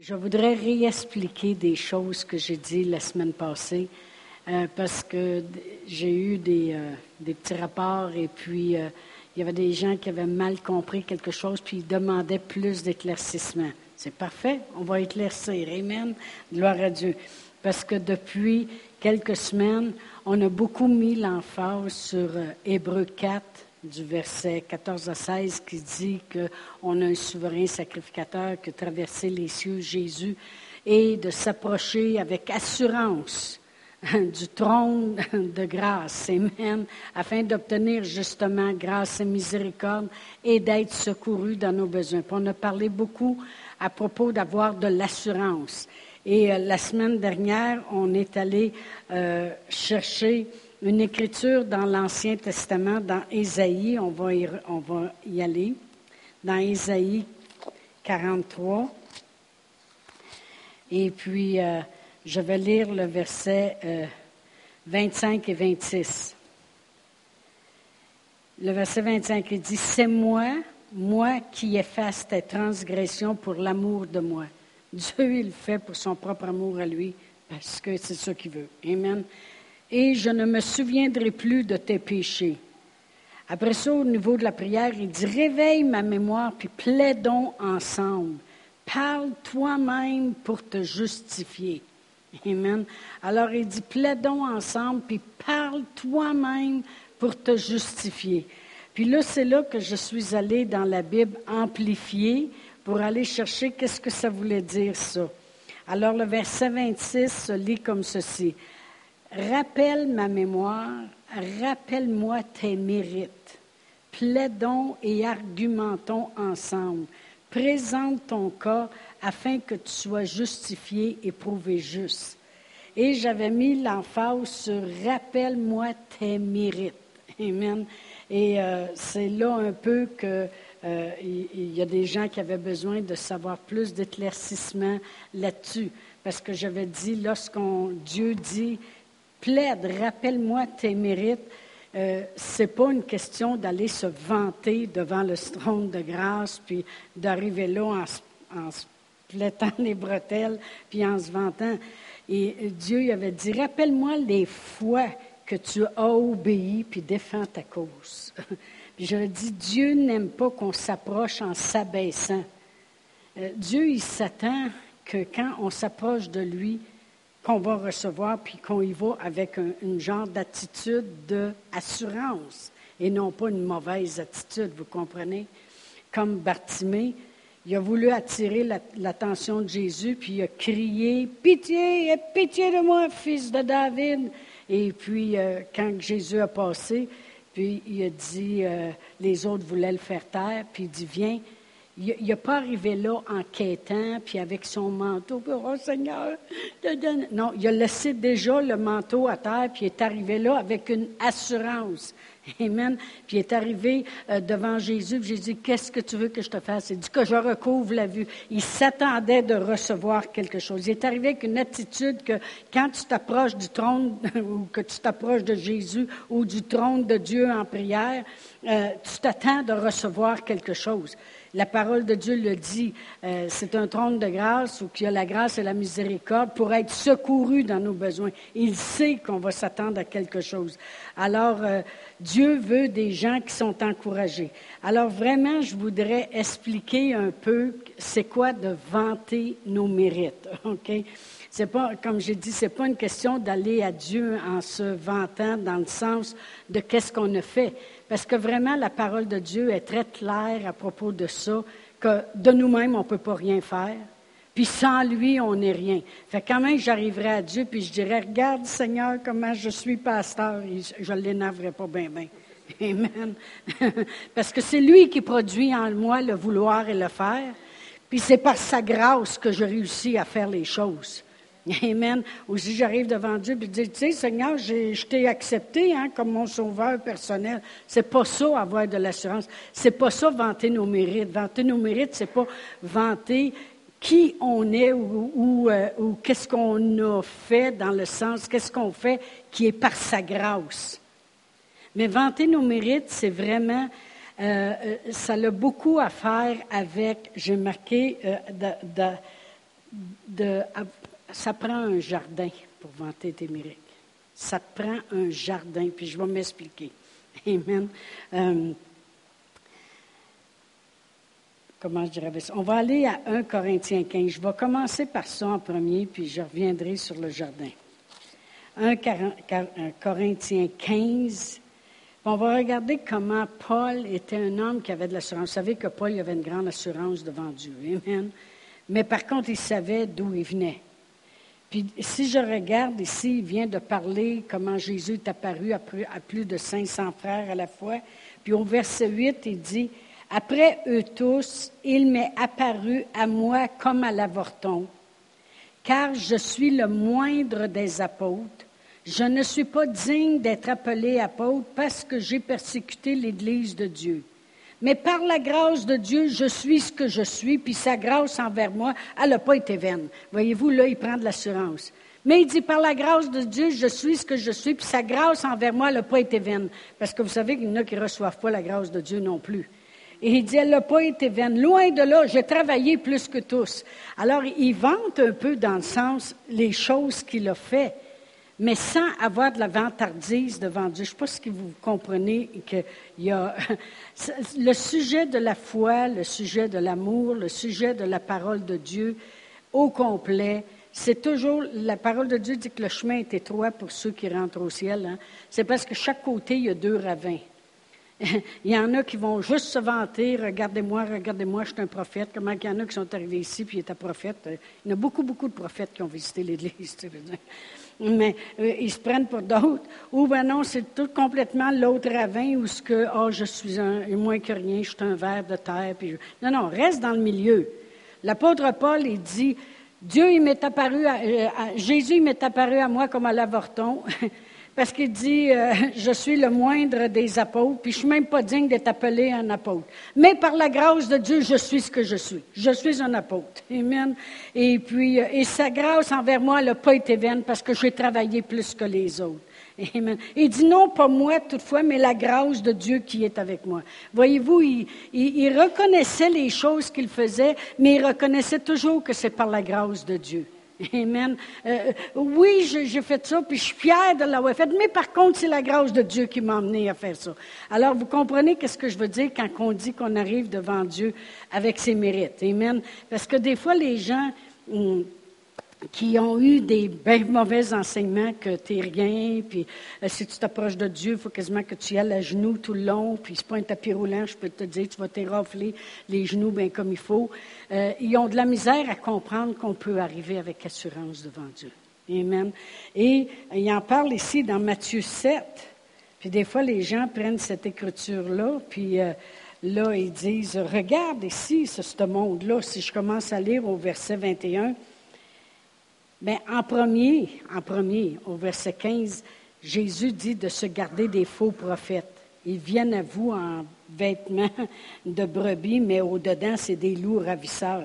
Je voudrais réexpliquer des choses que j'ai dit la semaine passée euh, parce que j'ai eu des, euh, des, petits rapports et puis euh, il y avait des gens qui avaient mal compris quelque chose puis ils demandaient plus d'éclaircissement. C'est parfait, on va éclaircir. Amen. Gloire à Dieu. Parce que depuis quelques semaines, on a beaucoup mis l'emphase sur Hébreu 4, du verset 14 à 16 qui dit qu'on a un souverain sacrificateur qui a traversé les cieux, Jésus, et de s'approcher avec assurance du trône de grâce, Amen, afin d'obtenir justement grâce et miséricorde et d'être secouru dans nos besoins. on a parlé beaucoup à propos d'avoir de l'assurance. Et euh, la semaine dernière, on est allé euh, chercher une écriture dans l'Ancien Testament, dans Ésaïe, on va y, aller, dans Ésaïe 43. Et puis, euh, je vais lire le verset 25 euh, et 26. Le verset 25, il dit, C'est moi, moi qui efface tes transgressions pour l'amour de moi. Dieu, il le fait pour son propre amour à lui, parce que c'est ce qu'il veut. Amen et je ne me souviendrai plus de tes péchés. Après ça, au niveau de la prière, il dit, réveille ma mémoire, puis plaidons ensemble. Parle toi-même pour te justifier. Amen. Alors il dit, plaidons ensemble, puis parle toi-même pour te justifier. Puis là, c'est là que je suis allée dans la Bible amplifiée pour aller chercher qu'est-ce que ça voulait dire ça. Alors le verset 26 se lit comme ceci. Rappelle ma mémoire, rappelle-moi tes mérites. Plaidons et argumentons ensemble. Présente ton cas afin que tu sois justifié et prouvé juste. Et j'avais mis l'emphase sur rappelle-moi tes mérites. Amen. Et euh, c'est là un peu que euh, y a des gens qui avaient besoin de savoir plus d'éclaircissement là-dessus. Parce que j'avais dit, lorsqu'on Dieu dit plaide, rappelle-moi tes mérites. Euh, c'est pas une question d'aller se vanter devant le trône de grâce, puis d'arriver là en, en se plétant les bretelles, puis en se vantant. Et Dieu avait dit, rappelle-moi les fois que tu as obéi, puis défends ta cause. puis j'avais dit, Dieu n'aime pas qu'on s'approche en s'abaissant. Euh, Dieu, il s'attend que quand on s'approche de lui, qu'on va recevoir, puis qu'on y va avec un, genre d'attitude d'assurance et non pas une mauvaise attitude, vous comprenez? Comme Bartimée, il a voulu attirer l'attention de Jésus, puis il a crié Pitié, pitié de moi, fils de David. Et puis, euh, quand Jésus a passé, puis il a dit euh, Les autres voulaient le faire taire, puis il dit Viens. Il n'est pas arrivé là en quêtant, puis avec son manteau, oh Seigneur, non, il a laissé déjà le manteau à terre, puis il est arrivé là avec une assurance. Amen. Puis il est arrivé euh, devant Jésus, puis dit, qu'est-ce que tu veux que je te fasse? Il dit que je recouvre la vue. Il s'attendait de recevoir quelque chose. Il est arrivé avec une attitude que quand tu t'approches du trône, ou que tu t'approches de Jésus, ou du trône de Dieu en prière, euh, tu t'attends de recevoir quelque chose. La parole de Dieu le dit, euh, c'est un trône de grâce où il y a la grâce et la miséricorde pour être secouru dans nos besoins. Il sait qu'on va s'attendre à quelque chose. Alors, euh, Dieu veut des gens qui sont encouragés. Alors, vraiment, je voudrais expliquer un peu c'est quoi de vanter nos mérites. C'est pas, comme j'ai dit, c'est pas une question d'aller à Dieu en se vantant dans le sens de qu'est-ce qu'on a fait. Parce que vraiment, la parole de Dieu est très claire à propos de ça, que de nous-mêmes, on ne peut pas rien faire. Puis sans lui, on n'est rien. Fait quand même, j'arriverai à Dieu, puis je dirais, regarde Seigneur, comment je suis pasteur. je ne l'énerverai pas bien, bien. Amen. Parce que c'est lui qui produit en moi le vouloir et le faire. Puis c'est par sa grâce que je réussis à faire les choses. Amen. Ou si j'arrive devant Dieu et je dis, tu sais, Seigneur, je t'ai accepté hein, comme mon sauveur personnel. C'est pas ça, avoir de l'assurance. C'est pas ça, vanter nos mérites. Vanter nos mérites, c'est pas vanter qui on est ou, euh, qu'est-ce qu'on a fait dans le sens, qu'est-ce qu'on fait qui est par sa grâce. Mais vanter nos mérites, c'est vraiment, euh, euh, ça a beaucoup à faire avec, j'ai marqué, de de, ça prend un jardin pour vanter tes miracles. Ça prend un jardin, puis je vais m'expliquer. Amen. Euh, comment je dirais ça? On va aller à 1 Corinthiens 15. Je vais commencer par ça en premier, puis je reviendrai sur le jardin. 1 Corinthiens 15. On va regarder comment Paul était un homme qui avait de l'assurance. Vous savez que Paul avait une grande assurance devant Dieu. Amen. Mais par contre, il savait d'où il venait. Puis si je regarde ici, il vient de parler comment Jésus est apparu à plus de 500 frères à la fois. Puis au verset 8, il dit, Après eux tous, il m'est apparu à moi comme à l'avorton, car je suis le moindre des apôtres. Je ne suis pas digne d'être appelé apôtre parce que j'ai persécuté l'Église de Dieu. Mais par la grâce de Dieu, je suis ce que je suis, puis sa grâce envers moi, elle n'a pas été vaine. Voyez-vous, là, il prend de l'assurance. Mais il dit, par la grâce de Dieu, je suis ce que je suis, puis sa grâce envers moi, elle n'a pas été vaine. Parce que vous savez qu'il y en a qui ne reçoivent pas la grâce de Dieu non plus. Et il dit, elle n'a pas été vaine. Loin de là, j'ai travaillé plus que tous. Alors, il vante un peu dans le sens les choses qu'il a fait mais sans avoir de la vantardise devant Dieu. Je ne sais pas si vous comprenez qu'il y a le sujet de la foi, le sujet de l'amour, le sujet de la parole de Dieu au complet. C'est toujours, la parole de Dieu dit que le chemin est étroit pour ceux qui rentrent au ciel. Hein. C'est parce que chaque côté, il y a deux ravins. il y en a qui vont juste se vanter, regardez-moi, regardez-moi, je suis un prophète. Comment il y en a qui sont arrivés ici puis étaient prophètes? Il y en a beaucoup, beaucoup de prophètes qui ont visité l'Église. Mais euh, ils se prennent pour d'autres. Ou ben non, c'est tout complètement l'autre ravin où ce que, oh, je suis un, moins que rien, je suis un ver de terre. Puis Non, non, reste dans le milieu. L'apôtre Paul, il dit, Dieu, il m'est apparu, euh, Jésus, il m'est apparu à moi comme à l'avorton. parce qu'il dit, euh, je suis le moindre des apôtres, puis je suis même pas digne d'être appelé un apôtre. Mais par la grâce de Dieu, je suis ce que je suis. Je suis un apôtre. Amen. Et puis, euh, et sa grâce envers moi n'a pas été vaine parce que j'ai travaillé plus que les autres. Il dit non, pas moi toutefois, mais la grâce de Dieu qui est avec moi. Voyez-vous, il reconnaissait les choses qu'il faisait, mais il reconnaissait toujours que c'est par la grâce de Dieu. Amen. Euh, oui, j'ai fait ça, puis je suis fière de l'avoir fait, mais par contre, c'est la grâce de Dieu qui m'a amené à faire ça. Alors, vous comprenez qu'est-ce que je veux dire quand on dit qu'on arrive devant Dieu avec ses mérites. Amen. Parce que des fois, les gens, hum, qui ont eu des mauvais enseignements que tu n'es rien, puis euh, si tu t'approches de Dieu, il faut quasiment que tu y ailles à genoux tout le long, puis c'est pas un tapis roulant, je peux te dire, tu vas t'érafler les genoux bien comme il faut. Euh, ils ont de la misère à comprendre qu'on peut arriver avec assurance devant Dieu. Amen. Et il en parle ici dans Matthieu 7. Puis des fois, les gens prennent cette écriture-là, puis euh, là, ils disent, regarde ici, ce monde-là, si je commence à lire au verset 21, Bien, en premier, en premier, au verset 15, Jésus dit de se garder des faux prophètes. Ils viennent à vous en vêtements de brebis, mais au-dedans, c'est des loups ravisseurs.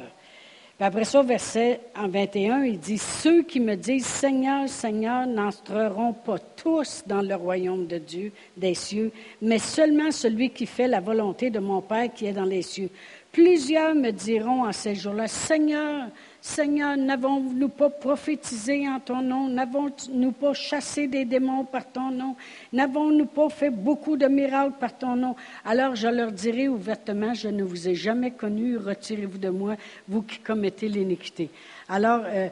Après ça, au verset en 21, il dit Ceux qui me disent Seigneur, Seigneur n'entreront pas tous dans le royaume de Dieu, des cieux, mais seulement celui qui fait la volonté de mon Père qui est dans les cieux. Plusieurs me diront en ces jours-là Seigneur, Seigneur, n'avons-nous pas prophétisé en ton nom? N'avons-nous pas chassé des démons par ton nom? N'avons-nous pas fait beaucoup de miracles par ton nom? Alors je leur dirai ouvertement, je ne vous ai jamais connu, retirez-vous de moi, vous qui commettez l'iniquité. Alors, euh,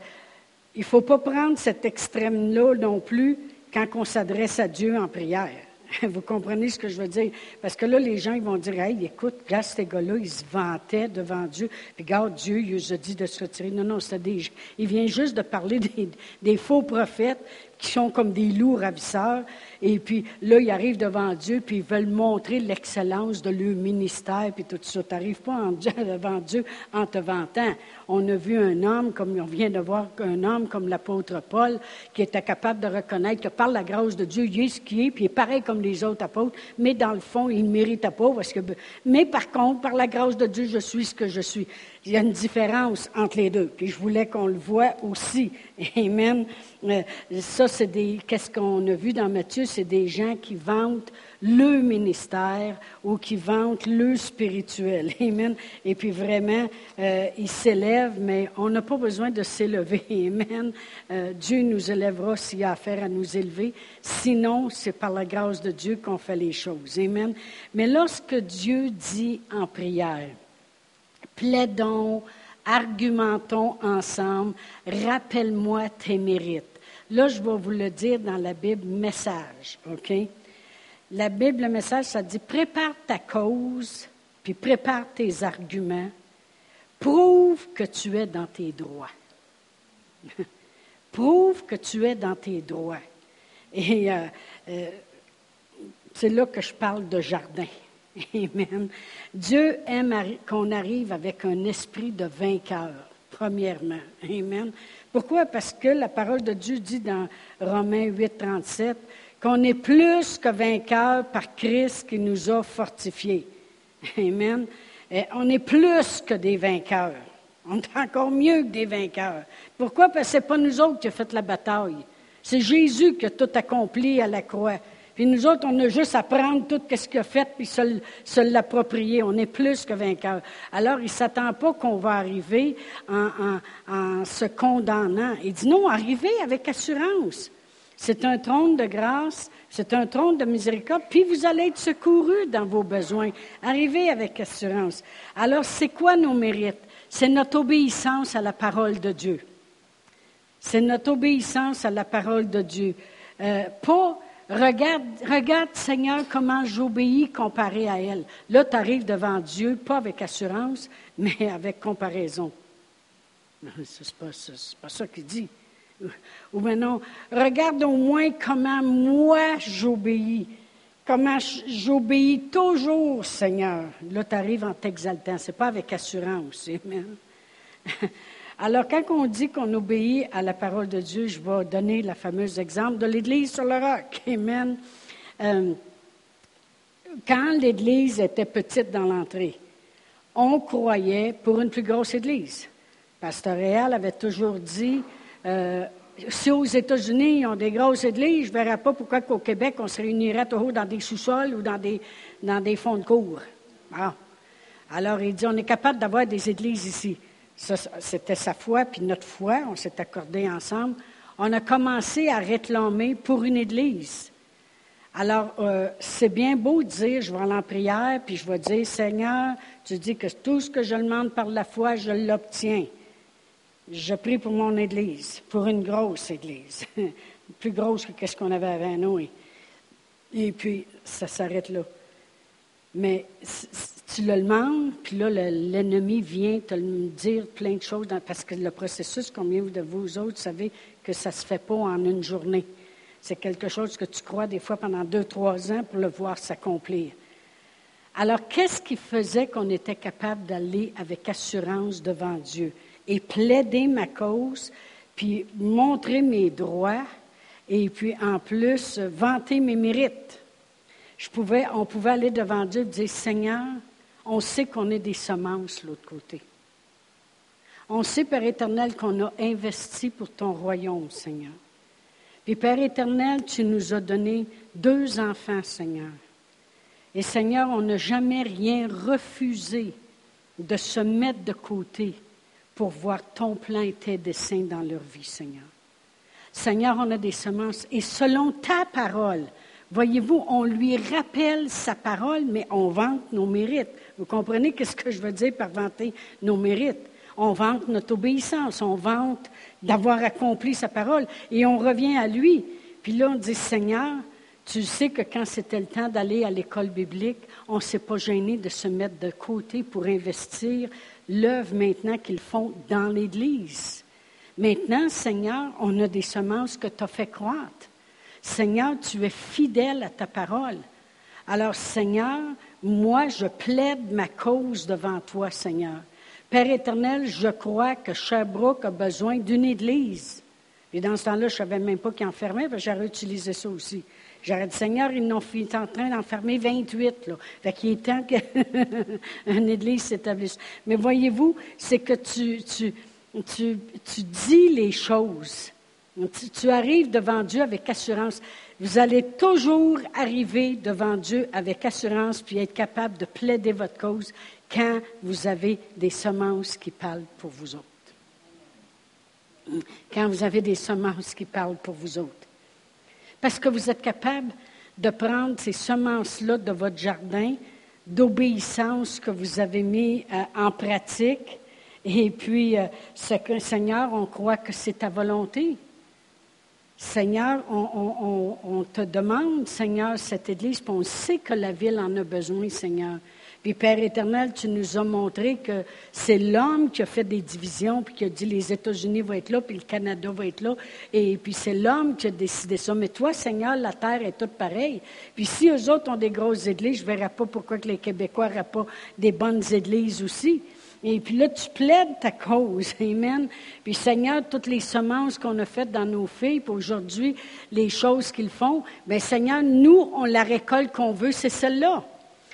il ne faut pas prendre cet extrême-là non plus quand on s'adresse à Dieu en prière. Vous comprenez ce que je veux dire? Parce que là, les gens ils vont dire Hey, écoute, regarde, ces gars-là, ils se vantaient devant Dieu. Puis, regarde, Dieu, il nous a dit de se retirer. Non, non, c'est des. Il vient juste de parler des faux prophètes qui sont comme des loups ravisseurs. Et puis là, ils arrivent devant Dieu, puis ils veulent montrer l'excellence de leur ministère, puis tout ça. Tu n'arrives pas en, devant Dieu en te vantant. On a vu un homme, comme on vient de voir un homme comme l'apôtre Paul, qui était capable de reconnaître que par la grâce de Dieu, il est ce qu'il est, puis il est pareil comme les autres apôtres, mais dans le fond, il ne mérite pas. Parce que, mais par contre, par la grâce de Dieu, je suis ce que je suis. Il y a une différence entre les deux. Puis je voulais qu'on le voit aussi. Amen. Euh, ça, c'est des. Qu'est-ce qu'on a vu dans Matthieu? C'est des gens qui vantent le ministère ou qui vantent le spirituel. Amen. Et puis vraiment, euh, ils s'élèvent, mais on n'a pas besoin de s'élever. Amen. Euh, Dieu nous élèvera s'il y a affaire à nous élever. Sinon, c'est par la grâce de Dieu qu'on fait les choses. Amen. Mais lorsque Dieu dit en prière, plaidons, argumentons ensemble, rappelle-moi tes mérites. Là, je vais vous le dire dans la Bible, message, OK? La Bible, le message, ça dit prépare ta cause, puis prépare tes arguments, prouve que tu es dans tes droits. prouve que tu es dans tes droits. Et euh, euh, c'est là que je parle de jardin. Amen. Dieu aime qu'on arrive avec un esprit de vainqueur, premièrement. Amen. Pourquoi? Parce que la parole de Dieu dit dans Romains 8, 37 qu'on est plus que vainqueur par Christ qui nous a fortifiés. Amen. On est plus que des vainqueurs. On est encore mieux que des vainqueurs. Pourquoi? Parce que ce n'est pas nous autres qui avons fait la bataille. C'est Jésus qui a tout accompli à la croix. Puis nous autres, on a juste à prendre tout ce qu'il a fait puis se, l'approprier. On est plus que vainqueurs. Alors, il ne s'attend pas qu'on va arriver en, se condamnant. Il dit non, arrivez avec assurance. C'est un trône de grâce, c'est un trône de miséricorde, puis vous allez être secourus dans vos besoins. Arrivez avec assurance. Alors, c'est quoi nos mérites? C'est notre obéissance à la parole de Dieu. C'est notre obéissance à la parole de Dieu. Euh, pas Regarde, regarde, Seigneur, comment j'obéis comparé à elle. Là, tu arrives devant Dieu, pas avec assurance, mais avec comparaison. Ce n'est pas, ça qu'il dit. Ou maintenant, regarde au moins comment moi j'obéis. Comment j'obéis toujours, Seigneur. Là, tu arrives en t'exaltant. Ce n'est pas avec assurance. Amen. Alors, quand on dit qu'on obéit à la parole de Dieu, je vais donner le fameux exemple de l'Église sur le roc. Amen. Euh, quand l'Église était petite dans l'entrée, on croyait pour une plus grosse Église. Pasteur Réal avait toujours dit, euh, si aux États-Unis, ils ont des grosses églises, je ne verrais pas pourquoi qu'au Québec, on se réunirait toujours dans des sous-sols ou dans des, dans des fonds de cours. Alors, il dit, on est capable d'avoir des églises ici c'était sa foi, puis notre foi, on s'est accordé ensemble. On a commencé à réclamer pour une Église. Alors, euh, c'est bien beau de dire, je vais aller en prière, puis je vais dire, Seigneur, tu dis que tout ce que je demande par la foi, je l'obtiens. Je prie pour mon Église, pour une grosse Église, plus grosse que ce qu'on avait avant nous. Et puis, ça s'arrête là. Mais tu le demandes, puis là, l'ennemi vient te dire plein de choses, parce que le processus, combien de vous autres savez que ça ne se fait pas en une journée? C'est quelque chose que tu crois des fois pendant deux, trois ans pour le voir s'accomplir. Alors, qu'est-ce qui faisait qu'on était capable d'aller avec assurance devant Dieu et plaider ma cause, puis montrer mes droits, et puis en plus vanter mes mérites? Je pouvais, on pouvait aller devant Dieu et dire, Seigneur, on sait qu'on est des semences l'autre côté. On sait, Père éternel, qu'on a investi pour ton royaume, Seigneur. Puis, Père éternel, tu nous as donné deux enfants, Seigneur. Et Seigneur, on n'a jamais rien refusé de se mettre de côté pour voir ton plan et tes desseins dans leur vie, Seigneur. Seigneur, on a des semences. Et selon ta parole, voyez-vous, on lui rappelle sa parole, mais on vante nos mérites. Vous comprenez qu'est-ce que je veux dire par vanter nos mérites? On vante notre obéissance, on vante d'avoir accompli sa parole et on revient à lui. Puis là, on dit, Seigneur, tu sais que quand c'était le temps d'aller à l'école biblique, on ne s'est pas gêné de se mettre de côté pour investir l'œuvre maintenant qu'ils font dans l'Église. Maintenant, Seigneur, on a des semences que tu as fait croître. Seigneur, tu es fidèle à ta parole. Alors, Seigneur, moi, je plaide ma cause devant toi, Seigneur. Père éternel, je crois que Sherbrooke a besoin d'une église. Et dans ce temps-là, je ne savais même pas qu'il enfermait, j'ai réutilisé ça aussi. J'aurais dit, Seigneur, ils n'ont est en train d'enfermer 28. Là. Fait qu'il est temps qu'une église s'établisse. Mais voyez-vous, c'est que tu, dis les choses. Tu, tu arrives devant Dieu avec assurance. Vous allez toujours arriver devant Dieu avec assurance puis être capable de plaider votre cause quand vous avez des semences qui parlent pour vous autres. Quand vous avez des semences qui parlent pour vous autres. Parce que vous êtes capable de prendre ces semences-là de votre jardin, d'obéissance que vous avez mis euh, en pratique. Et puis, euh, ce que, Seigneur, on croit que c'est ta volonté. Seigneur, on, te demande, Seigneur, cette Église, puis on sait que la ville en a besoin, Seigneur. Puis Père éternel, tu nous as montré que c'est l'homme qui a fait des divisions, puis qui a dit les États-Unis vont être là, puis le Canada va être là, et puis c'est l'homme qui a décidé ça. Mais toi, Seigneur, la terre est toute pareille. Puis si eux autres ont des grosses églises, je ne verrai pas pourquoi les Québécois n'auraient pas des bonnes églises aussi. Et puis là, tu plaides ta cause. Amen. Puis Seigneur, toutes les semences qu'on a faites dans nos filles, puis aujourd'hui, les choses qu'ils font, bien Seigneur, nous, on la récolte qu'on veut, c'est celle-là.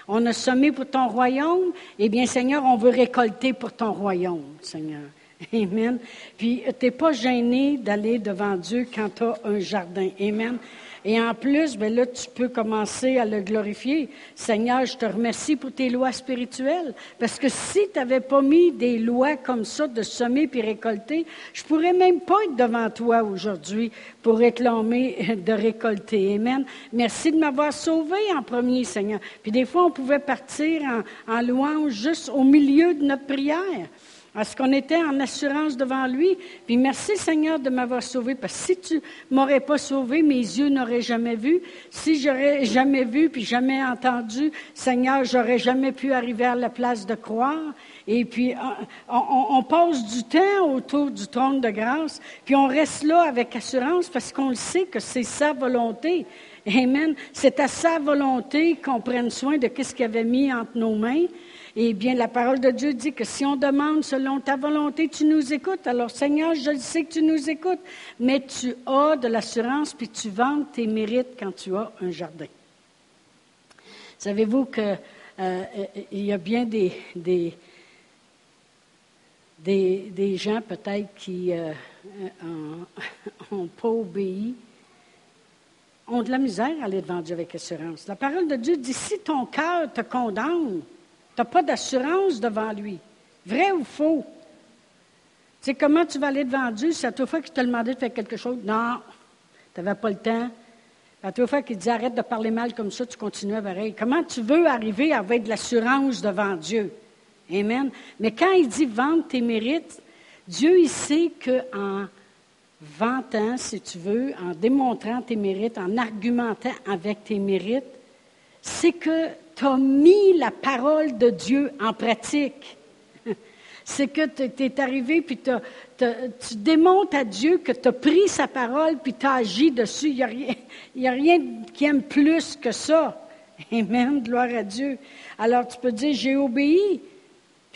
On a semé pour ton royaume. Eh bien, Seigneur, on veut récolter pour ton royaume, Seigneur. Amen. Puis, tu n'es pas gêné d'aller devant Dieu quand tu as un jardin. Amen. Et en plus, ben là, tu peux commencer à le glorifier. Seigneur, je te remercie pour tes lois spirituelles. Parce que si tu n'avais pas mis des lois comme ça de semer puis récolter, je pourrais même pas être devant toi aujourd'hui pour réclamer de récolter. Amen. Merci de m'avoir sauvé en premier, Seigneur. Puis des fois, on pouvait partir en louange juste au milieu de notre prière. Parce qu'on était en assurance devant lui. Puis merci Seigneur de m'avoir sauvé. Parce que si tu m'aurais pas sauvé, mes yeux n'auraient jamais vu. Si j'aurais jamais vu puis jamais entendu, Seigneur, j'aurais jamais pu arriver à la place de croire. Et puis, on, passe du temps autour du trône de grâce, puis on reste là avec assurance parce qu'on le sait que c'est sa volonté. Amen. C'est à sa volonté qu'on prenne soin de ce qu'il avait mis entre nos mains. Eh bien, la parole de Dieu dit que si on demande selon ta volonté, tu nous écoutes. Alors, Seigneur, je sais que tu nous écoutes, mais tu as de l'assurance, puis tu vends tes mérites quand tu as un jardin. Savez-vous qu'il euh, y a bien des, des, gens peut-être qui n'ont pas obéi, ont de la misère à aller devant Dieu avec assurance. La parole de Dieu dit, si ton cœur te condamne, tu n'as pas d'assurance devant lui. Vrai ou faux? Tu sais, comment tu vas aller devant Dieu? Si à toute fois qu'il t'a demandé de faire quelque chose? Non, tu n'avais pas le temps. À toute fois qu'il dit arrête de parler mal comme ça, tu continues pareil. Comment tu veux arriver avec de l'assurance devant Dieu? Amen. Mais quand il dit vendre tes mérites, Dieu, il sait qu'en vantant, si tu veux, en démontrant tes mérites, en argumentant avec tes mérites, c'est que tu as mis la parole de Dieu en pratique. C'est que tu es arrivé, puis tu démontres à Dieu que tu as pris sa parole, puis tu as agi dessus. Il n'y a rien qui aime plus que ça. Amen, gloire à Dieu. Alors tu peux dire, j'ai obéi.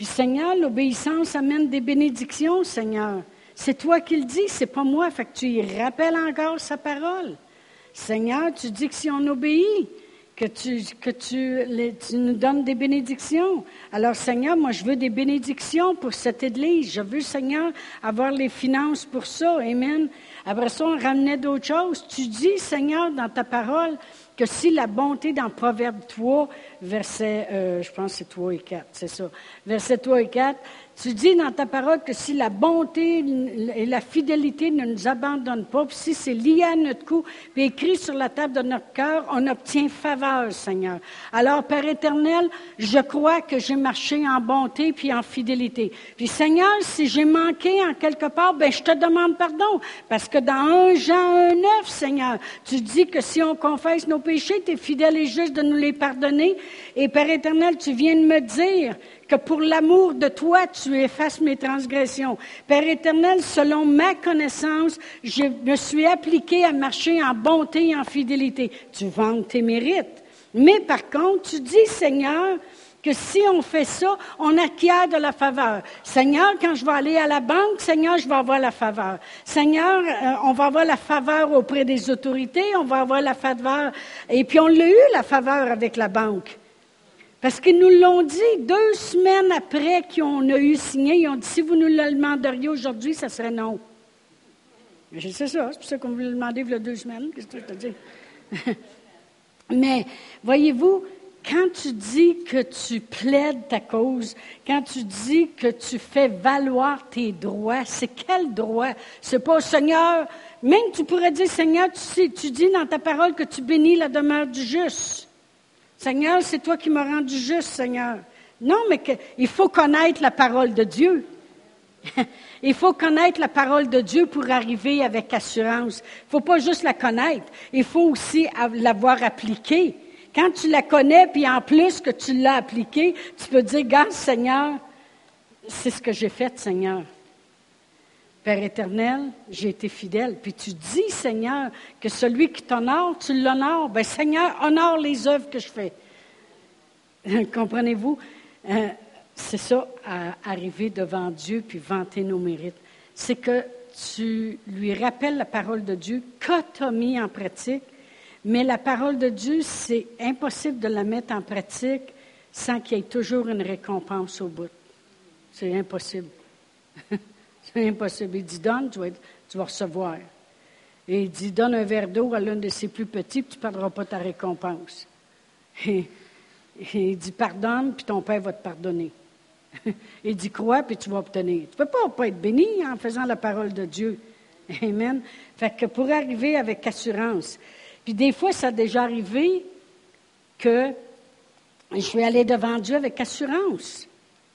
Seigneur, l'obéissance amène des bénédictions, Seigneur. C'est toi qui le dis, c'est pas moi. Fait que tu y rappelles encore sa parole. Seigneur, tu dis que si on obéit, que, tu, que tu, tu, nous donnes des bénédictions. Alors, Seigneur, moi, je veux des bénédictions pour cette Église. Je veux, Seigneur, avoir les finances pour ça. Amen. Après ça, on ramenait d'autres choses. Tu dis, Seigneur, dans ta parole, que si la bonté dans Proverbe 3, verset, euh, je pense c'est 3 et 4, c'est ça, verset 3 et 4, tu dis dans ta parole que si la bonté et la fidélité ne nous abandonnent pas, si c'est lié à notre cou, puis écrit sur la table de notre cœur, on obtient faveur, Seigneur. Alors, Père éternel, je crois que j'ai marché en bonté puis en fidélité. Puis, Seigneur, si j'ai manqué en quelque part, ben je te demande pardon, parce que dans 1 Jean 1, 9, Seigneur, tu dis que si on confesse nos péchés, tu es fidèle et juste de nous les pardonner. Et Père éternel, tu viens de me dire que pour l'amour de toi, tu effaces mes transgressions. Père éternel, selon ma connaissance, je me suis appliqué à marcher en bonté et en fidélité. Tu vantes tes mérites. Mais par contre, tu dis, Seigneur, que si on fait ça, on acquiert de la faveur. Seigneur, quand je vais aller à la banque, Seigneur, je vais avoir la faveur. Seigneur, euh, on va avoir la faveur auprès des autorités, on va avoir la faveur. Et puis on l'a eu, la faveur avec la banque. Parce qu'ils nous l'ont dit deux semaines après qu'on a eu signé, ils ont dit, si vous nous le demanderiez aujourd'hui, ça serait non. Je sais ça, c'est pour ça qu'on vous l'a demandé il y a deux semaines, qu'est-ce que je te dis? Mais, voyez-vous, quand tu dis que tu plaides ta cause, quand tu dis que tu fais valoir tes droits, c'est quel droit? C'est pas Seigneur, même tu pourrais dire, Seigneur, tu, sais, tu dis dans ta parole que tu bénis la demeure du juste. Seigneur, c'est toi qui m'as rendu juste, Seigneur. Non, mais il faut connaître la parole de Dieu. il faut connaître la parole de Dieu pour arriver avec assurance. Il ne faut pas juste la connaître, il faut aussi l'avoir appliquée. Quand tu la connais, puis en plus que tu l'as appliquée, tu peux dire, Garde, Seigneur, c'est ce que j'ai fait, Seigneur. Père éternel, j'ai été fidèle. Puis tu dis, Seigneur, que celui qui t'honore, tu l'honores. Ben, Seigneur, honore les œuvres que je fais. Comprenez-vous? Euh, c'est ça, arriver devant Dieu puis vanter nos mérites. C'est que tu lui rappelles la parole de Dieu que tu as mis en pratique, mais la parole de Dieu, c'est impossible de la mettre en pratique sans qu'il y ait toujours une récompense au bout. C'est impossible. c'est impossible. Il dit donne, tu vas, recevoir. Et il dit donne un verre d'eau à l'un de ses plus petits, puis tu ne perdras pas ta récompense. Et, il dit pardonne, puis ton Père va te pardonner. il dit crois, puis tu vas obtenir. Tu ne peux pas, pas être béni en faisant la parole de Dieu. Amen. Fait que pour arriver avec assurance, puis des fois, ça a déjà arrivé que je vais aller devant Dieu avec assurance,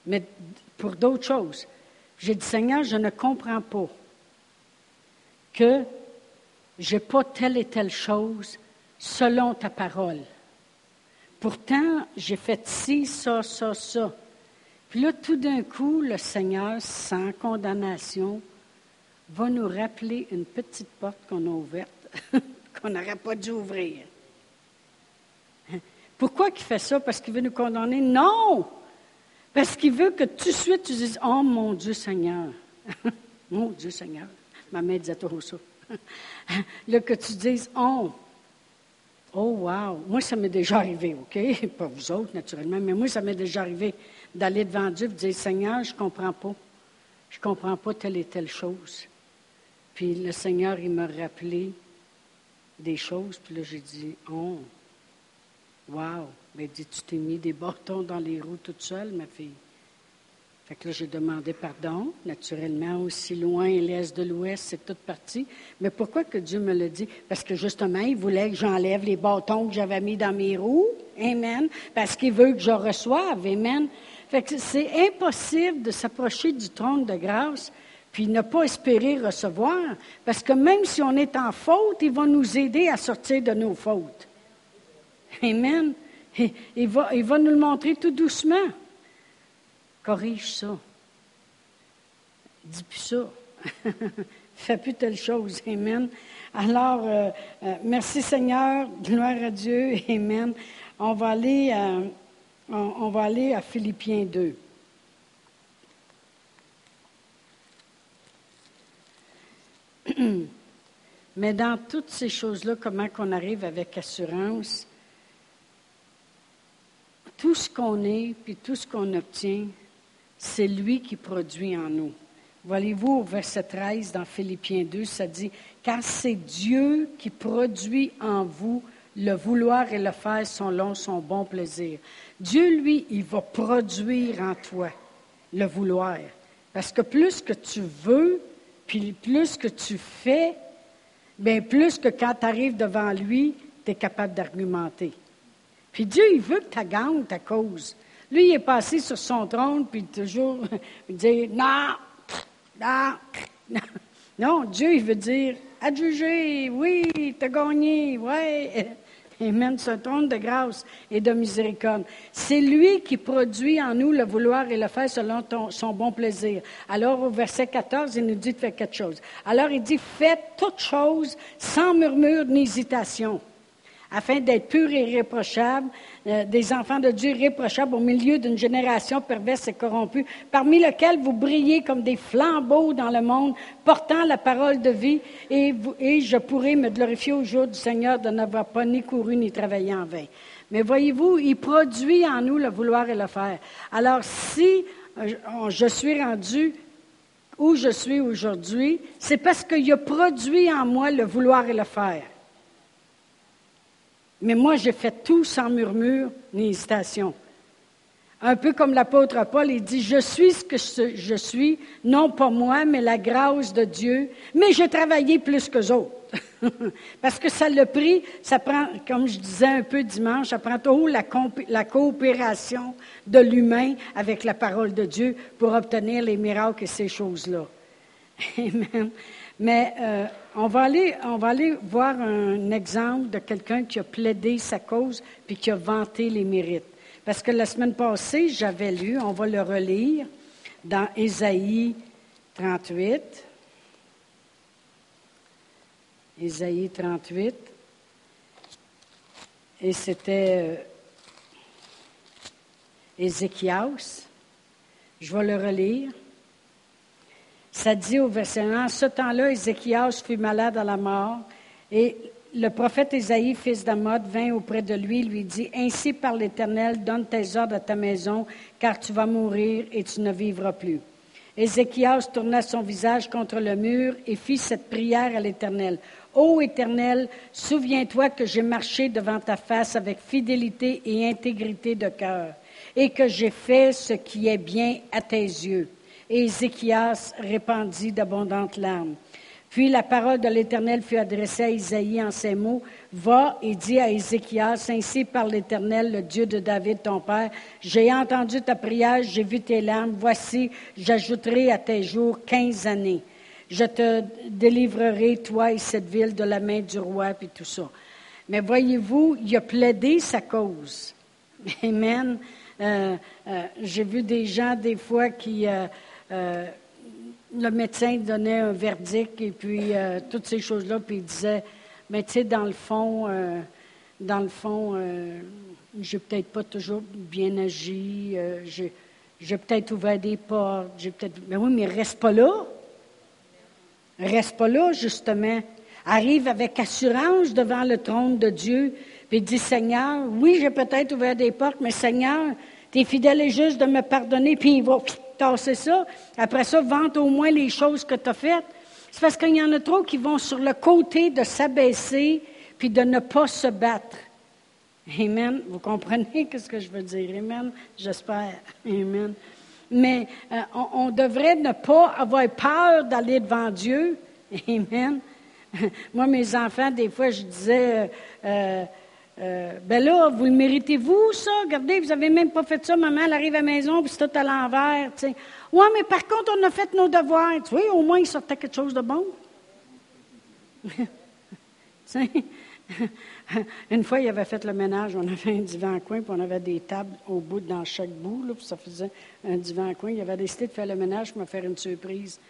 mais pour d'autres choses. J'ai dit, Seigneur, je ne comprends pas que je n'ai pas telle et telle chose selon ta parole. Pourtant, j'ai fait ci, ça, ça, ça. Puis là, tout d'un coup, le Seigneur, sans condamnation, va nous rappeler une petite porte qu'on a ouverte. qu'on n'aurait pas dû ouvrir. Pourquoi il fait ça? Parce qu'il veut nous condamner? Non! Parce qu'il veut que tout de suite tu dises Oh mon Dieu Seigneur! mon Dieu Seigneur! Ma mère disait toujours ça. Là, que tu dises Oh! Oh, wow! Moi, ça m'est déjà arrivé, OK? Pas vous autres, naturellement, mais moi, ça m'est déjà arrivé d'aller devant Dieu et de dire Seigneur, je ne comprends pas. Je ne comprends pas telle et telle chose. Puis le Seigneur, il m'a rappelé des choses. Puis là, j'ai dit, oh, wow. Mais dit, tu t'es mis des bâtons dans les roues toute seule, ma fille. Fait que là, j'ai demandé pardon. Naturellement, aussi loin l'est de l'ouest, c'est toute partie. Mais pourquoi que Dieu me l'a dit? Parce que justement, il voulait que j'enlève les bâtons que j'avais mis dans mes roues. Amen. Parce qu'il veut que je reçoive. Amen. Fait que c'est impossible de s'approcher du trône de grâce puis ne pas espérer recevoir, parce que même si on est en faute, il va nous aider à sortir de nos fautes. Amen. Il va, nous le montrer tout doucement. Corrige ça. Dis plus ça. Fais plus telle chose. Amen. Alors, euh, euh, merci Seigneur. Gloire à Dieu. Amen. On va aller, euh, on va aller à Philippiens 2. Mais dans toutes ces choses-là, comment qu'on arrive avec assurance, tout ce qu'on est, puis tout ce qu'on obtient, c'est lui qui produit en nous. Voyez-vous, au verset 13 dans Philippiens 2, ça dit, car c'est Dieu qui produit en vous le vouloir et le faire selon son bon plaisir. Dieu, lui, il va produire en toi le vouloir. Parce que plus que tu veux, puis plus que tu fais, bien plus que quand tu arrives devant lui, tu es capable d'argumenter. Puis Dieu, il veut que tu gagnes ta cause. Lui, il est passé sur son trône, puis toujours dire non, non, non. Non, Dieu, il veut dire adjuger, oui, tu as gagné, oui. Amen. Ce trône de grâce et de miséricorde. C'est lui qui produit en nous le vouloir et le faire selon son bon plaisir. Alors, au verset 14, il nous dit de faire quelque chose. Alors, il dit, faites toutes choses sans murmure ni hésitation. Afin d'être purs et irréprochables, euh, des enfants de Dieu irréprochables au milieu d'une génération perverse et corrompue, parmi lesquels vous brillez comme des flambeaux dans le monde, portant la parole de vie, et, et je pourrai me glorifier au jour du Seigneur de n'avoir pas ni couru ni travaillé en vain. Mais voyez-vous, il produit en nous le vouloir et le faire. Alors si euh, je suis rendu où je suis aujourd'hui, c'est parce qu'il a produit en moi le vouloir et le faire. Mais moi, j'ai fait tout sans murmure ni hésitation. Un peu comme l'apôtre Paul, il dit, je suis ce que je suis, non pas moi, mais la grâce de Dieu, mais j'ai travaillé plus que autres. Parce que ça le pris, ça prend, comme je disais un peu dimanche, ça prend toujours la, la coopération de l'humain avec la parole de Dieu pour obtenir les miracles et ces choses-là. Amen. Mais euh, on, va aller, on va aller voir un exemple de quelqu'un qui a plaidé sa cause puis qui a vanté les mérites. Parce que la semaine passée, j'avais lu, on va le relire, dans Ésaïe 38. Ésaïe 38. Et c'était euh, Ézéchias. Je vais le relire. Ça dit au verset 1, En ce temps-là, Ézéchias fut malade à la mort, et le prophète Ésaïe, fils d'Amod, vint auprès de lui, lui dit, Ainsi par l'Éternel, donne tes ordres à ta maison, car tu vas mourir et tu ne vivras plus. Ézéchias tourna son visage contre le mur et fit cette prière à l'Éternel. Ô Éternel, souviens-toi que j'ai marché devant ta face avec fidélité et intégrité de cœur, et que j'ai fait ce qui est bien à tes yeux. Et Ézéchias répandit d'abondantes larmes. Puis la parole de l'Éternel fut adressée à Isaïe en ces mots. Va et dis à Ézéchias, ainsi par l'Éternel, le Dieu de David, ton Père, j'ai entendu ta prière, j'ai vu tes larmes, voici, j'ajouterai à tes jours quinze années. Je te délivrerai, toi et cette ville, de la main du roi, puis tout ça. Mais voyez-vous, il a plaidé sa cause. Amen. Euh, euh, j'ai vu des gens, des fois, qui... Euh, le médecin donnait un verdict et puis euh, toutes ces choses-là, puis il disait, mais tu sais, dans le fond, euh, dans le fond, j'ai peut-être pas toujours bien agi, j'ai, j'ai peut-être ouvert des portes, j'ai peut-être. Mais oui, mais reste pas là. Reste pas là, justement. Arrive avec assurance devant le trône de Dieu, puis dit Seigneur, oui, j'ai peut-être ouvert des portes, mais Seigneur, tu es fidèle et juste de me pardonner, puis il va tasser ça. Après ça, vante au moins les choses que tu as faites. C'est parce qu'il y en a trop qui vont sur le côté de s'abaisser puis de ne pas se battre. Amen. Vous comprenez ce que je veux dire? Amen. J'espère. Amen. Mais euh, on, devrait ne pas avoir peur d'aller devant Dieu. Amen. Moi, mes enfants, des fois, je disais, euh, euh, ben là, vous le méritez-vous, ça? Regardez, vous n'avez même pas fait ça. Maman, elle arrive à la maison, puis c'est tout à l'envers. Oui, mais par contre, on a fait nos devoirs. Tu vois, au moins, il sortait quelque chose de bon. Une fois, il avait fait le ménage, on avait un divan à coin, puis on avait des tables au bout, dans chaque bout, là, puis ça faisait un divan à coin. Il avait décidé de faire le ménage pour me faire une surprise.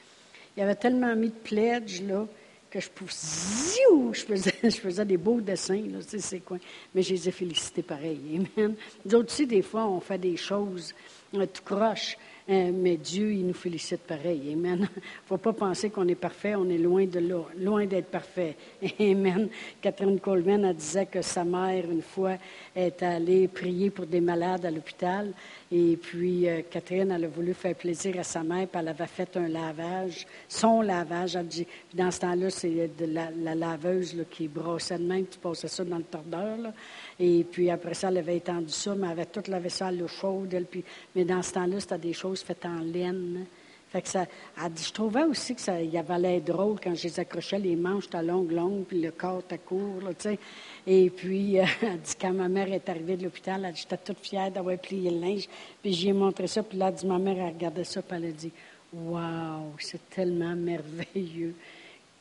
Il avait tellement mis de pledge, là, que je pousse, je faisais, je faisais des beaux dessins, là, tu sais, c'est quoi. Mais je les ai félicités pareil. Amen. D'autres aussi, des fois, on fait des choses euh, tout croche. Euh, mais Dieu, il nous félicite pareil. Amen. Il ne faut pas penser qu'on est parfait, on est loin de là, loin d'être parfait. Amen. Catherine Coleman, elle disait que sa mère, une fois, est allée prier pour des malades à l'hôpital. Et puis, euh, Catherine, elle a voulu faire plaisir à sa mère, puis elle avait fait un lavage, son lavage. Elle dit, dans ce temps-là, c'est de la, laveuse qui brossait de même, tu passais ça dans le tordeur. Là. Et puis après ça, elle avait étendu ça, mais elle avait la vaisselle à l'eau chaude. Elle, puis, mais dans ce temps-là, c'était des choses faites en laine. Fait que ça, je trouvais aussi que ça y avait l'air drôle quand je les accrochais les manches à longue, longue, puis le corps à court, tu sais. Et puis, dit, quand ma mère est arrivée de l'hôpital, elle dit, j'étais toute fière d'avoir plié le linge. Puis j'y ai montré ça, puis là, elle dit, ma mère, elle regardait ça, puis elle a dit, Wow, c'est tellement merveilleux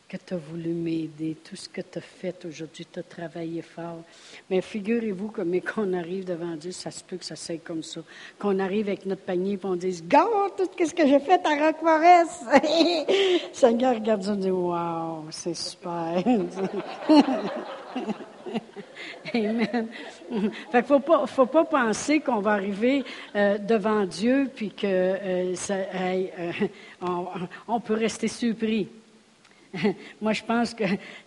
que tu as voulu m'aider, tout ce que tu as fait aujourd'hui, tu as travaillé fort. Mais figurez-vous que mais qu'on arrive devant Dieu, ça se peut que ça soit comme ça. Qu'on arrive avec notre panier et on dise Garde tout ce que j'ai fait à Rock Forest. Seigneur regarde ça et dit Wow, c'est super. Amen. Fait faut pas, faut pas penser qu'on va arriver euh, devant Dieu puis que euh, euh, peut rester surpris. Moi, je pense que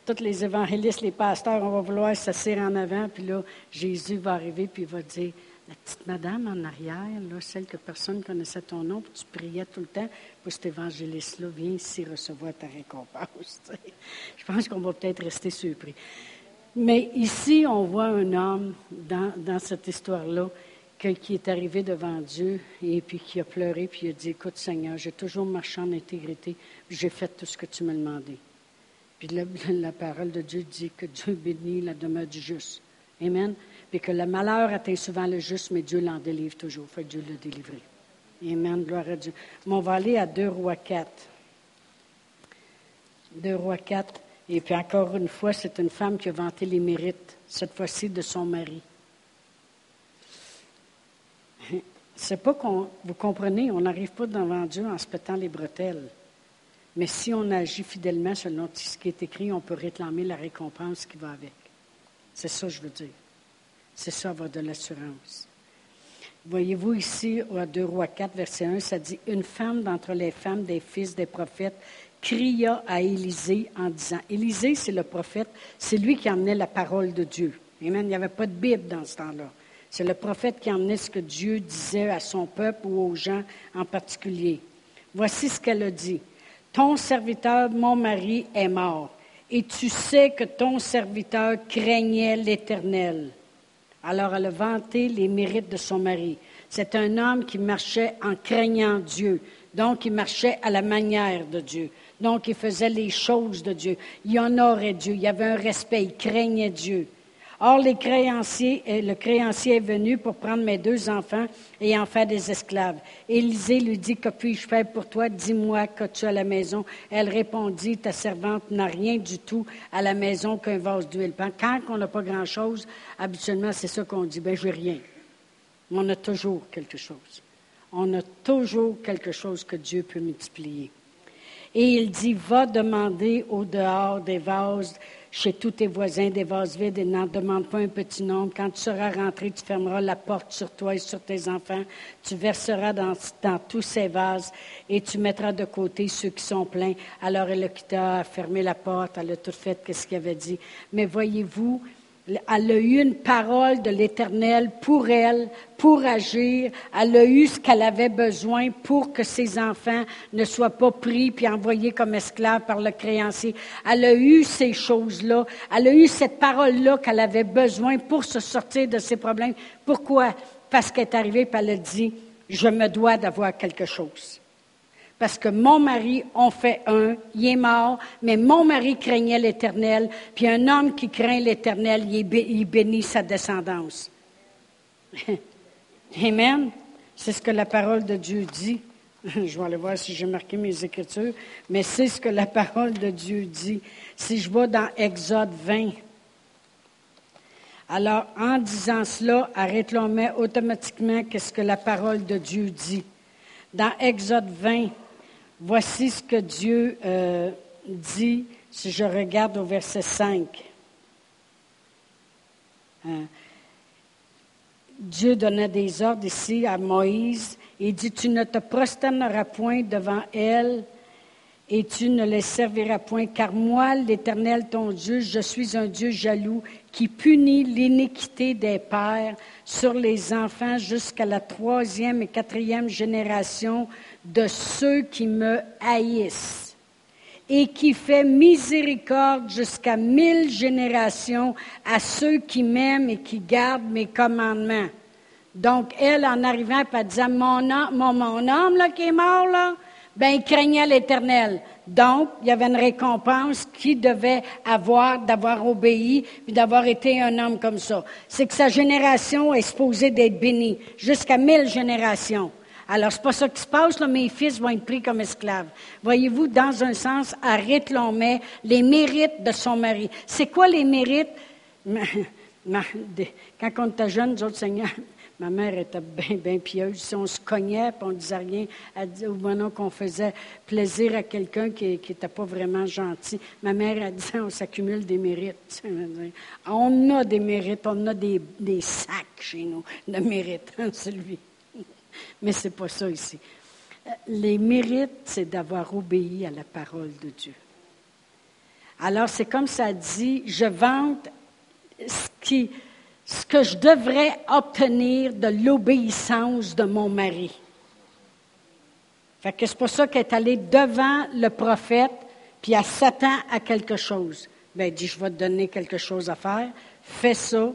tous les évangélistes, les pasteurs, on va vouloir s'asseoir en avant, puis là, Jésus va arriver, puis il va dire, la petite madame en arrière, là, celle que personne ne connaissait ton nom, puis tu priais tout le temps pour cet évangéliste-là, viens ici recevoir ta récompense. Je pense qu'on va peut-être rester surpris. Mais ici, on voit un homme dans, dans cette histoire-là qui est arrivé devant Dieu et puis qui a pleuré, puis il a dit, écoute Seigneur, j'ai toujours marché en intégrité, j'ai fait tout ce que tu m'as demandé. Puis la, la, parole de Dieu dit que Dieu bénit la demeure du juste. Amen. Puis que le malheur atteint souvent le juste, mais Dieu l'en délivre toujours. Fait que Dieu l'a délivré. Amen. Gloire à Dieu. Mais on va aller à 2 rois 4. 2 rois 4. Et puis encore une fois, c'est une femme qui a vanté les mérites, cette fois-ci de son mari. C'est pas qu'on, vous comprenez, on n'arrive pas devant Dieu en se pétant les bretelles. Mais si on agit fidèlement selon ce qui est écrit, on peut réclamer la récompense qui va avec. C'est ça que je veux dire. C'est ça avoir de l'assurance. Voyez-vous ici, à 2 Rois 4, verset 1, ça dit Une femme d'entre les femmes des fils des prophètes cria à Élisée en disant Élisée, c'est le prophète, c'est lui qui emmenait la parole de Dieu. Amen. Il n'y avait pas de Bible dans ce temps-là. C'est le prophète qui emmenait ce que Dieu disait à son peuple ou aux gens en particulier. Voici ce qu'elle a dit. Ton serviteur, mon mari, est mort, et tu sais que ton serviteur craignait l'Éternel. Alors elle a vanté les mérites de son mari. C'est un homme qui marchait en craignant Dieu. Donc, il marchait à la manière de Dieu. Donc, il faisait les choses de Dieu. Il honorait Dieu. Il avait un respect. Il craignait Dieu. Or, les créanciers, euh, le créancier est venu pour prendre mes deux enfants et en faire des esclaves. Élisée lui dit, que puis-je faire pour toi? Dis-moi que tu as à la maison? Elle répondit, ta servante n'a rien du tout à la maison qu'un vase d'huile. Quand on n'a pas grand-chose, habituellement, c'est ça qu'on dit, ben, j'ai rien. Mais on a toujours quelque chose. On a toujours quelque chose que Dieu peut multiplier. Et il dit, va demander au dehors des vases chez tous tes voisins des vases vides et n'en demande pas un petit nombre. Quand tu seras rentré, tu fermeras la porte sur toi et sur tes enfants. Tu verseras dans, tous ces vases et tu mettras de côté ceux qui sont pleins. Alors elle a quitté, a fermé la porte, elle a tout fait, qu'est-ce qu'il avait dit. Mais voyez-vous, elle a eu une parole de l'Éternel pour elle, pour agir. Elle a eu ce qu'elle avait besoin pour que ses enfants ne soient pas pris puis envoyés comme esclaves par le créancier. Elle a eu ces choses-là. Elle a eu cette parole-là qu'elle avait besoin pour se sortir de ses problèmes. Pourquoi? Parce qu'elle est arrivée et elle a dit, je me dois d'avoir quelque chose parce que mon mari en fait un, il est mort, mais mon mari craignait l'Éternel, puis un homme qui craint l'Éternel, il bénit sa descendance. Amen. C'est ce que la parole de Dieu dit. Je vais aller voir si j'ai marqué mes écritures, mais c'est ce que la parole de Dieu dit. Si je vais dans Exode 20, alors en disant cela, arrête-le automatiquement qu'est-ce que la parole de Dieu dit? Dans Exode 20, Voici ce que Dieu euh, dit si je regarde au verset 5. Hein? Dieu donnait des ordres ici à Moïse. Il dit, tu ne te prosterneras point devant elle et tu ne les serviras point, car moi, l'Éternel, ton Dieu, je suis un Dieu jaloux qui punit l'iniquité des pères sur les enfants jusqu'à la troisième et quatrième génération de ceux qui me haïssent et qui fait miséricorde jusqu'à mille générations à ceux qui m'aiment et qui gardent mes commandements. Donc, elle, en arrivant, elle disait, mon, mon, mon homme là, qui est mort, là, ben, il craignait l'Éternel. Donc, il y avait une récompense qu'il devait avoir d'avoir obéi et d'avoir été un homme comme ça. C'est que sa génération est supposée d'être bénie jusqu'à mille générations. Alors, c'est pas ça qui se passe, mes fils vont être pris comme esclaves. Voyez-vous, dans un sens, arrête l'on met les mérites de son mari. C'est quoi les mérites? Quand on était jeune, nous autres, Ma mère était bien, bien pieuse. Si on se cognait, puis on ne disait rien, au moment qu'on faisait plaisir à quelqu'un qui n'était pas vraiment gentil, ma mère a dit on s'accumule des mérites. On a des mérites, on a des, sacs chez nous de mérites, hein, celui. Mais ce n'est pas ça ici. Les mérites, c'est d'avoir obéi à la parole de Dieu. Alors, c'est comme ça dit, je vante ce que je devrais obtenir de l'obéissance de mon mari. Fait c'est pour ça qu'elle est allée devant le prophète, puis elle s'attend à quelque chose. Ben, elle dit, je vais te donner quelque chose à faire, fais ça.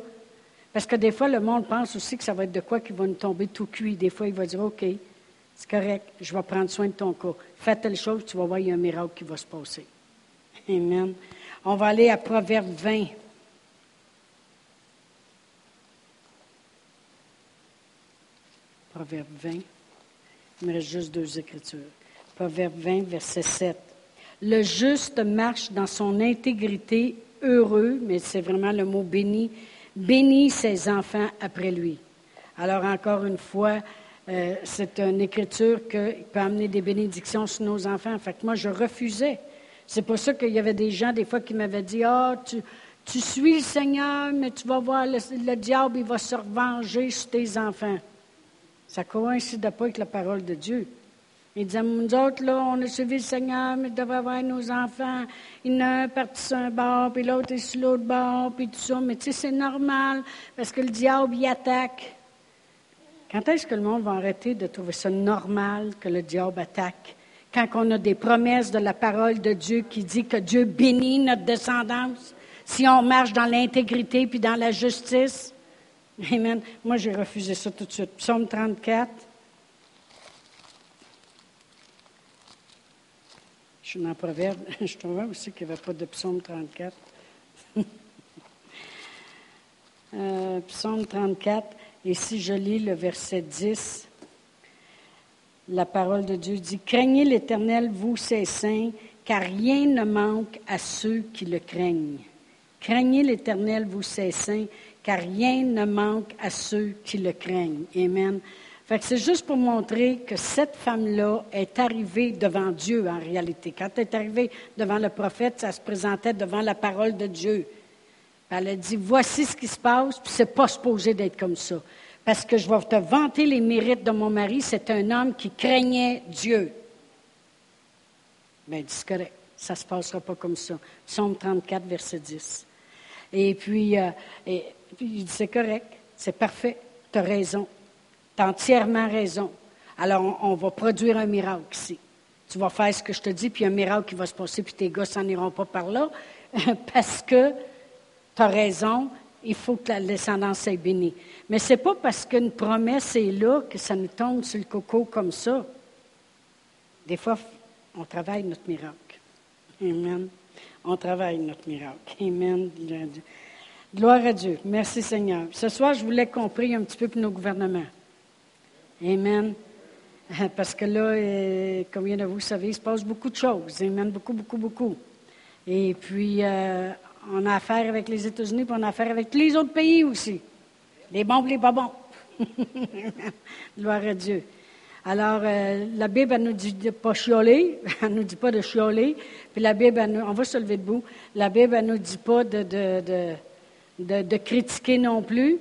Parce que des fois, le monde pense aussi que ça va être de quoi qui va nous tomber tout cuit. Des fois, il va dire, OK, c'est correct, je vais prendre soin de ton cas. Fais telle chose, tu vas voir, il y a un miracle qui va se passer. Amen. On va aller à Proverbe 20. Proverbe 20. Il me reste juste deux écritures. Proverbe 20, verset 7. Le juste marche dans son intégrité, heureux, mais c'est vraiment le mot béni, bénit ses enfants après lui. Alors encore une fois, euh, c'est une écriture qui peut amener des bénédictions sur nos enfants. Fait moi, je refusais. C'est pour ça qu'il y avait des gens, des fois, qui m'avaient dit Ah, tu, tu suis le Seigneur, mais tu vas voir, le, le diable, il va se revenger sur tes enfants. Ça ne coïncide pas avec la parole de Dieu. Il disait, nous autres, là, on a suivi le Seigneur, mais devrait avoir nos enfants. Il y en a un parti sur un bord, puis l'autre est sur l'autre bord, puis tout ça. Mais tu sais, c'est normal, parce que le diable, y attaque. Quand est-ce que le monde va arrêter de trouver ça normal que le diable attaque? Quand on a des promesses de la parole de Dieu qui dit que Dieu bénit notre descendance, si on marche dans l'intégrité puis dans la justice, Amen. Moi, j'ai refusé ça tout de suite. Psaume 34. Suis dans proverbe. Je trouvais aussi qu'il n'y avait pas de psaume 34. euh, psaume 34. Et si je lis le verset 10, la parole de Dieu dit Craignez l'Éternel, vous, ses saints, car rien ne manque à ceux qui le craignent. Craignez l'Éternel, vous, ses saints, car rien ne manque à ceux qui le craignent. Amen. Fait que c'est juste pour montrer que cette femme-là est arrivée devant Dieu en réalité. Quand elle est arrivée devant le prophète, ça se présentait devant la parole de Dieu. Elle a dit, voici ce qui se passe, puis c'est pas supposé d'être comme ça. Parce que je vais te vanter les mérites de mon mari, c'est un homme qui craignait Dieu. Bien, dit, correct, ça ne se passera pas comme ça. Psaume 34, verset 10. Et puis, euh, puis il dit, c'est correct, c'est parfait, tu as raison, tu as entièrement raison. Alors, on, va produire un miracle ici. Tu vas faire ce que je te dis, puis un miracle qui va se passer, puis tes gosses n'en iront pas par là, parce que tu as raison, il faut que la descendance soit bénie. Mais ce n'est pas parce qu'une promesse est là que ça nous tombe sur le coco comme ça. Des fois, on travaille notre miracle. Amen. On travaille notre miracle. Amen. Gloire à Dieu. Merci Seigneur. Ce soir, je voulais qu'on prie un petit peu pour nos gouvernements. Amen. Parce que là, euh, comme bien de vous savez, il se passe beaucoup de choses. Amen. Beaucoup, beaucoup, beaucoup. Et puis, euh, on a affaire avec les États-Unis, puis on a affaire avec les autres pays aussi. Les bons les pas bons. Gloire à Dieu. Alors, euh, la Bible, elle nous dit de pas chioler. Elle nous dit pas de chioler. Puis la Bible, on va se lever debout. La Bible, elle nous dit pas de, de de, critiquer non plus,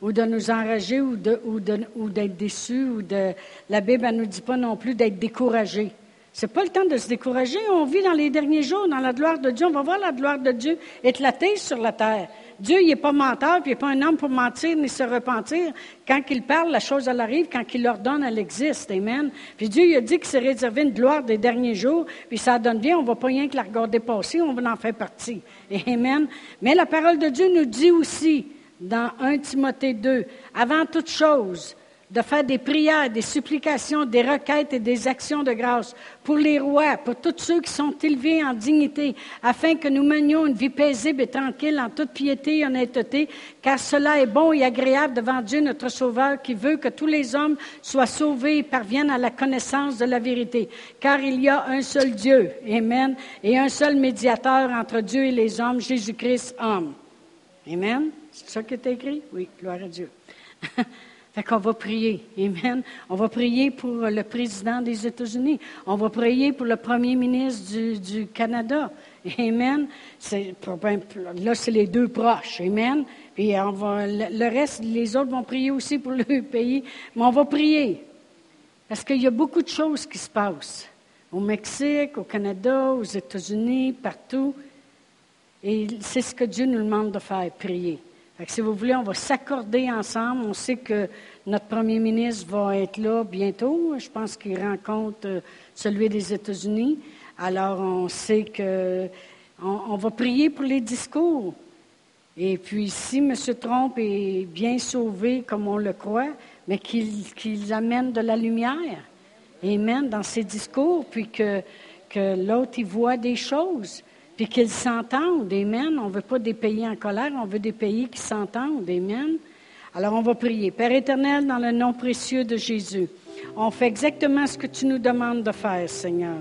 ou de nous enrager, ou, de, ou, ou d'être déçus, ou de. La Bible ne nous dit pas non plus d'être découragés. C'est pas le temps de se décourager. On vit dans les derniers jours, dans la gloire de Dieu. On va voir la gloire de Dieu éclater sur la terre. Dieu, il n'est pas menteur, puis il n'est pas un homme pour mentir ni se repentir. Quand il parle, la chose, elle arrive. Quand il l'ordonne, elle existe. Amen. Puis Dieu, il a dit que c'est réservé une gloire des derniers jours, puis ça donne bien. On ne va pas rien que la regarder passer, on va en faire partie. Amen. Mais la parole de Dieu nous dit aussi, dans 1 Timothée 2, avant toute chose, de faire des prières, des supplications, des requêtes et des actions de grâce pour les rois, pour tous ceux qui sont élevés en dignité, afin que nous menions une vie paisible et tranquille en toute piété et honnêteté, car cela est bon et agréable devant Dieu notre Sauveur, qui veut que tous les hommes soient sauvés et parviennent à la connaissance de la vérité. Car il y a un seul Dieu, Amen, et un seul médiateur entre Dieu et les hommes, Jésus-Christ, homme. Amen? C'est ça qui est écrit? Oui, gloire à Dieu. Fait qu'on va prier. Amen. On va prier pour le président des États-Unis. On va prier pour le premier ministre du, Canada. Amen. Là, c'est les deux proches. Amen. Puis on va, le reste, les autres vont prier aussi pour le pays. Mais on va prier. Parce qu'il y a beaucoup de choses qui se passent. Au Mexique, au Canada, aux États-Unis, partout. Et c'est ce que Dieu nous demande de faire, prier. Si vous voulez, on va s'accorder ensemble. On sait que notre premier ministre va être là bientôt. Je pense qu'il rencontre euh, celui des États-Unis. Alors, on sait que on, va prier pour les discours. Et puis, si M. Trump est bien sauvé comme on le croit, mais qu'il amène de la lumière, Amen, dans ses discours, puis que, que l'autre y voit des choses puis qu'ils s'entendent. Amen. On ne veut pas des pays en colère, on veut des pays qui s'entendent. Amen. Alors on va prier. Père éternel, dans le nom précieux de Jésus, on fait exactement ce que tu nous demandes de faire, Seigneur.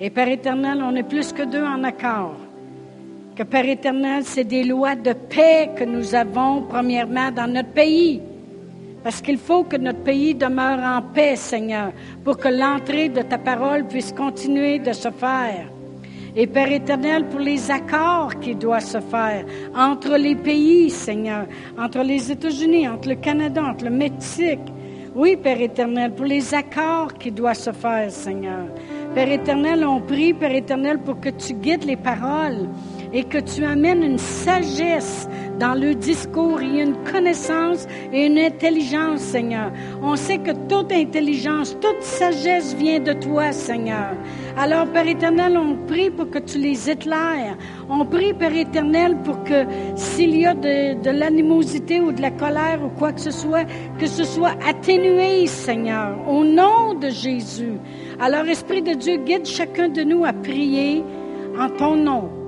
Et Père éternel, on est plus que deux en accord. Que Père éternel, c'est des lois de paix que nous avons premièrement dans notre pays. Parce qu'il faut que notre pays demeure en paix, Seigneur, pour que l'entrée de ta parole puisse continuer de se faire. Et Père éternel, pour les accords qui doivent se faire entre les pays, Seigneur, entre les États-Unis, entre le Canada, entre le Mexique. Oui, Père éternel, pour les accords qui doivent se faire, Seigneur. Père éternel, on prie, Père éternel, pour que tu guides les paroles et que tu amènes une sagesse dans le discours et une connaissance et une intelligence, Seigneur. On sait que toute intelligence, toute sagesse vient de toi, Seigneur. Alors, Père éternel, on prie pour que tu les éclaires. On prie, Père éternel, pour que s'il y a de, l'animosité ou de la colère ou quoi que ce soit, que ce soit atténué, Seigneur, au nom de Jésus. Alors, Esprit de Dieu, guide chacun de nous à prier en ton nom